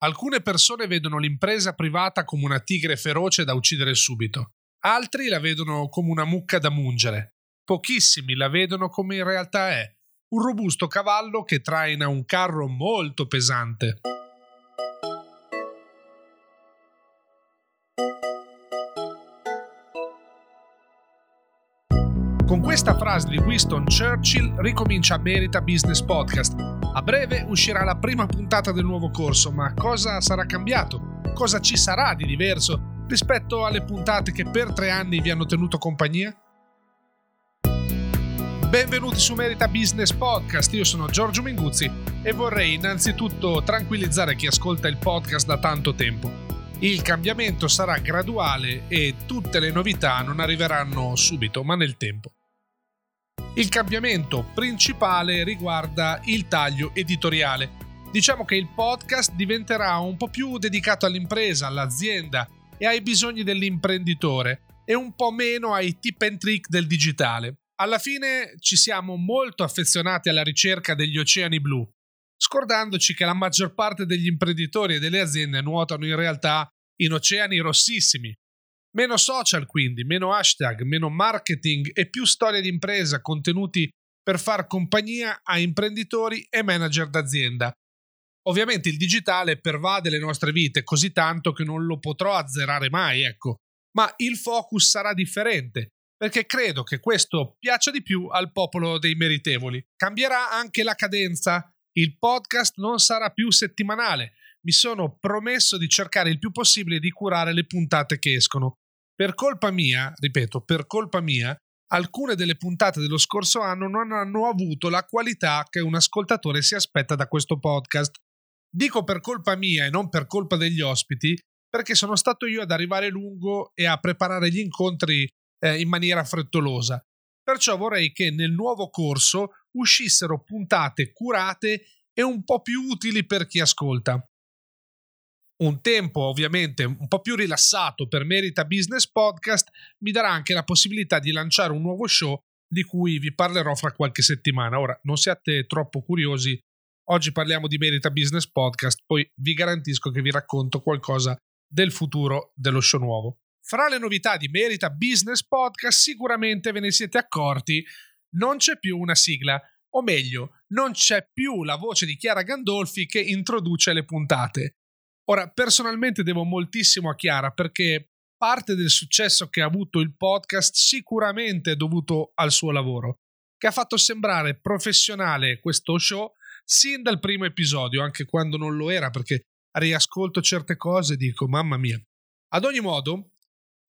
Alcune persone vedono l'impresa privata come una tigre feroce da uccidere subito, altri la vedono come una mucca da mungere, pochissimi la vedono come in realtà è, un robusto cavallo che traina un carro molto pesante. Con questa frase di Winston Churchill ricomincia Merita Business Podcast. A breve uscirà la prima puntata del nuovo corso, ma cosa sarà cambiato? Cosa ci sarà di diverso rispetto alle puntate che per tre anni vi hanno tenuto compagnia? Benvenuti su Merita Business Podcast, io sono Giorgio Minguzzi e vorrei innanzitutto tranquillizzare chi ascolta il podcast da tanto tempo. Il cambiamento sarà graduale e tutte le novità non arriveranno subito, ma nel tempo. Il cambiamento principale riguarda il taglio editoriale. Diciamo che il podcast diventerà un po' più dedicato all'impresa, all'azienda e ai bisogni dell'imprenditore e un po' meno ai tip and trick del digitale. Alla fine ci siamo molto affezionati alla ricerca degli oceani blu, scordandoci che la maggior parte degli imprenditori e delle aziende nuotano in realtà in oceani rossissimi, Meno social quindi, meno hashtag, meno marketing e più storie di impresa contenuti per far compagnia a imprenditori e manager d'azienda. Ovviamente il digitale pervade le nostre vite così tanto che non lo potrò azzerare mai, ecco, ma il focus sarà differente, perché credo che questo piaccia di più al popolo dei meritevoli. Cambierà anche la cadenza, il podcast non sarà più settimanale, mi sono promesso di cercare il più possibile di curare le puntate che escono. Per colpa mia, ripeto, per colpa mia, alcune delle puntate dello scorso anno non hanno avuto la qualità che un ascoltatore si aspetta da questo podcast. Dico per colpa mia e non per colpa degli ospiti, perché sono stato io ad arrivare lungo e a preparare gli incontri eh, in maniera frettolosa. Perciò vorrei che nel nuovo corso uscissero puntate curate e un po' più utili per chi ascolta un tempo ovviamente un po' più rilassato per Merita Business Podcast mi darà anche la possibilità di lanciare un nuovo show di cui vi parlerò fra qualche settimana. Ora, non siate troppo curiosi, oggi parliamo di Merita Business Podcast, poi vi garantisco che vi racconto qualcosa del futuro dello show nuovo. Fra le novità di Merita Business Podcast sicuramente ve ne siete accorti, non c'è più una sigla, o meglio, non c'è più la voce di Chiara Gandolfi che introduce le puntate. Ora, personalmente devo moltissimo a Chiara perché parte del successo che ha avuto il podcast sicuramente è dovuto al suo lavoro, che ha fatto sembrare professionale questo show sin dal primo episodio, anche quando non lo era, perché riascolto certe cose e dico, mamma mia. Ad ogni modo,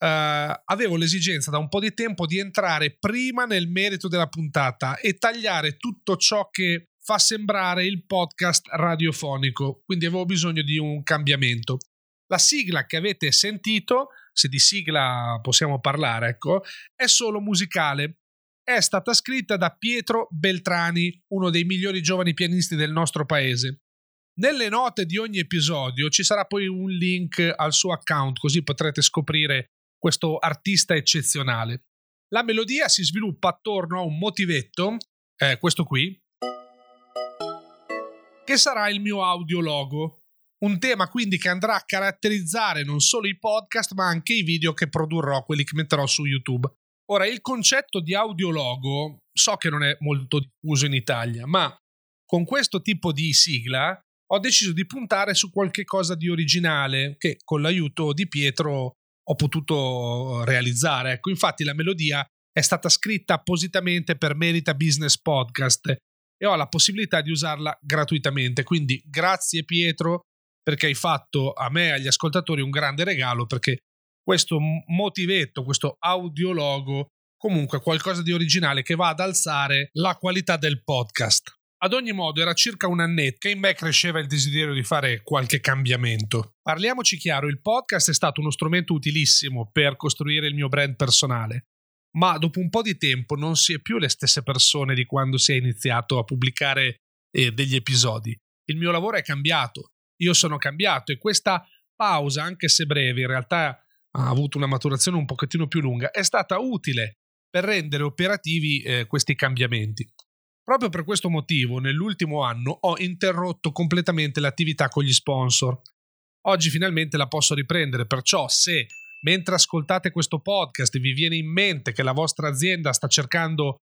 Uh, avevo l'esigenza da un po' di tempo di entrare prima nel merito della puntata e tagliare tutto ciò che fa sembrare il podcast radiofonico, quindi avevo bisogno di un cambiamento. La sigla che avete sentito, se di sigla possiamo parlare, ecco, è solo musicale. È stata scritta da Pietro Beltrani, uno dei migliori giovani pianisti del nostro paese. Nelle note di ogni episodio ci sarà poi un link al suo account, così potrete scoprire questo artista eccezionale. La melodia si sviluppa attorno a un motivetto, eh, questo qui, che sarà il mio audiologo. Un tema quindi che andrà a caratterizzare non solo i podcast ma anche i video che produrrò, quelli che metterò su YouTube. Ora, il concetto di audiologo so che non è molto diffuso in Italia, ma con questo tipo di sigla ho deciso di puntare su qualche cosa di originale che con l'aiuto di Pietro ho potuto realizzare. Ecco, infatti la melodia è stata scritta appositamente per Merita Business Podcast e ho la possibilità di usarla gratuitamente. Quindi grazie Pietro perché hai fatto a me e agli ascoltatori un grande regalo perché questo motivetto, questo audiologo, comunque qualcosa di originale che va ad alzare la qualità del podcast. Ad ogni modo, era circa un annetto che in me cresceva il desiderio di fare qualche cambiamento. Parliamoci chiaro, il podcast è stato uno strumento utilissimo per costruire il mio brand personale, ma dopo un po' di tempo non si è più le stesse persone di quando si è iniziato a pubblicare eh, degli episodi. Il mio lavoro è cambiato, io sono cambiato e questa pausa, anche se breve, in realtà ha avuto una maturazione un pochettino più lunga, è stata utile per rendere operativi eh, questi cambiamenti. Proprio per questo motivo, nell'ultimo anno ho interrotto completamente l'attività con gli sponsor. Oggi finalmente la posso riprendere, perciò se mentre ascoltate questo podcast vi viene in mente che la vostra azienda sta cercando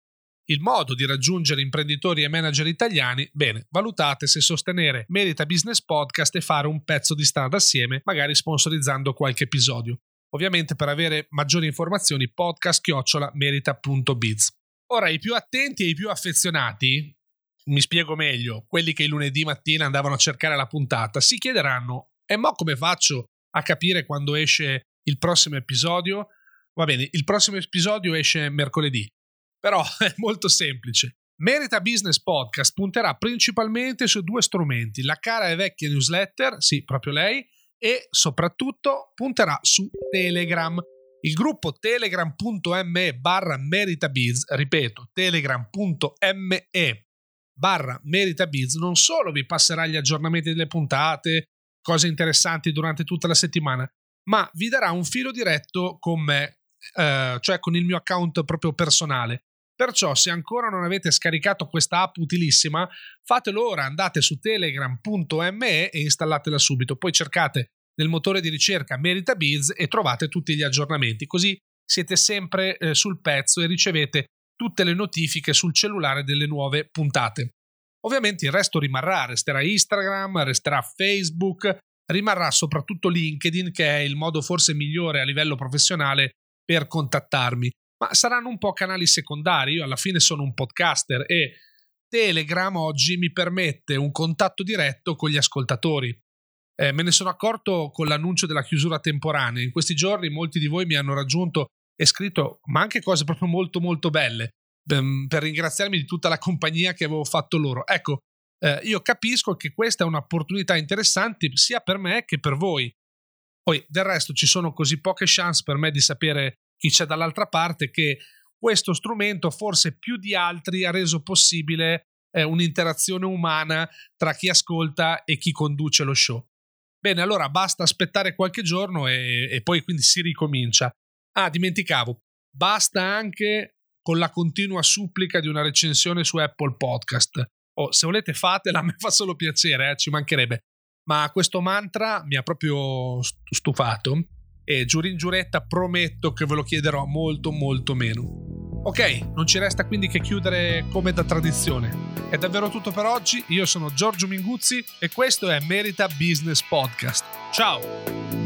il modo di raggiungere imprenditori e manager italiani, bene, valutate se sostenere Merita Business Podcast e fare un pezzo di strada assieme, magari sponsorizzando qualche episodio. Ovviamente per avere maggiori informazioni podcast-merita.biz. Ora, i più attenti e i più affezionati, mi spiego meglio, quelli che il lunedì mattina andavano a cercare la puntata, si chiederanno: e mo come faccio a capire quando esce il prossimo episodio? Va bene, il prossimo episodio esce mercoledì, però è molto semplice. Merita Business Podcast punterà principalmente su due strumenti, la cara e vecchia newsletter, sì, proprio lei, e soprattutto punterà su Telegram il gruppo telegram.me barra meritabiz, ripeto, telegram.me barra meritabiz, non solo vi passerà gli aggiornamenti delle puntate, cose interessanti durante tutta la settimana, ma vi darà un filo diretto con me, eh, cioè con il mio account proprio personale. Perciò, se ancora non avete scaricato questa app utilissima, fatelo ora, andate su telegram.me e installatela subito. Poi cercate nel motore di ricerca Merita Biz e trovate tutti gli aggiornamenti, così siete sempre eh, sul pezzo e ricevete tutte le notifiche sul cellulare delle nuove puntate. Ovviamente il resto rimarrà, resterà Instagram, resterà Facebook, rimarrà soprattutto LinkedIn che è il modo forse migliore a livello professionale per contattarmi, ma saranno un po' canali secondari, io alla fine sono un podcaster e Telegram oggi mi permette un contatto diretto con gli ascoltatori. Eh, me ne sono accorto con l'annuncio della chiusura temporanea. In questi giorni molti di voi mi hanno raggiunto e scritto, ma anche cose proprio molto molto belle, ehm, per ringraziarmi di tutta la compagnia che avevo fatto loro. Ecco, eh, io capisco che questa è un'opportunità interessante sia per me che per voi. Poi del resto ci sono così poche chance per me di sapere chi c'è dall'altra parte che questo strumento forse più di altri ha reso possibile eh, un'interazione umana tra chi ascolta e chi conduce lo show. Bene, allora basta aspettare qualche giorno e, e poi quindi si ricomincia. Ah, dimenticavo, basta anche con la continua supplica di una recensione su Apple Podcast. Oh, se volete fatela, a me fa solo piacere, eh, ci mancherebbe. Ma questo mantra mi ha proprio stufato e giuri in giuretta prometto che ve lo chiederò molto molto meno. Ok, non ci resta quindi che chiudere come da tradizione. È davvero tutto per oggi, io sono Giorgio Minguzzi e questo è Merita Business Podcast. Ciao!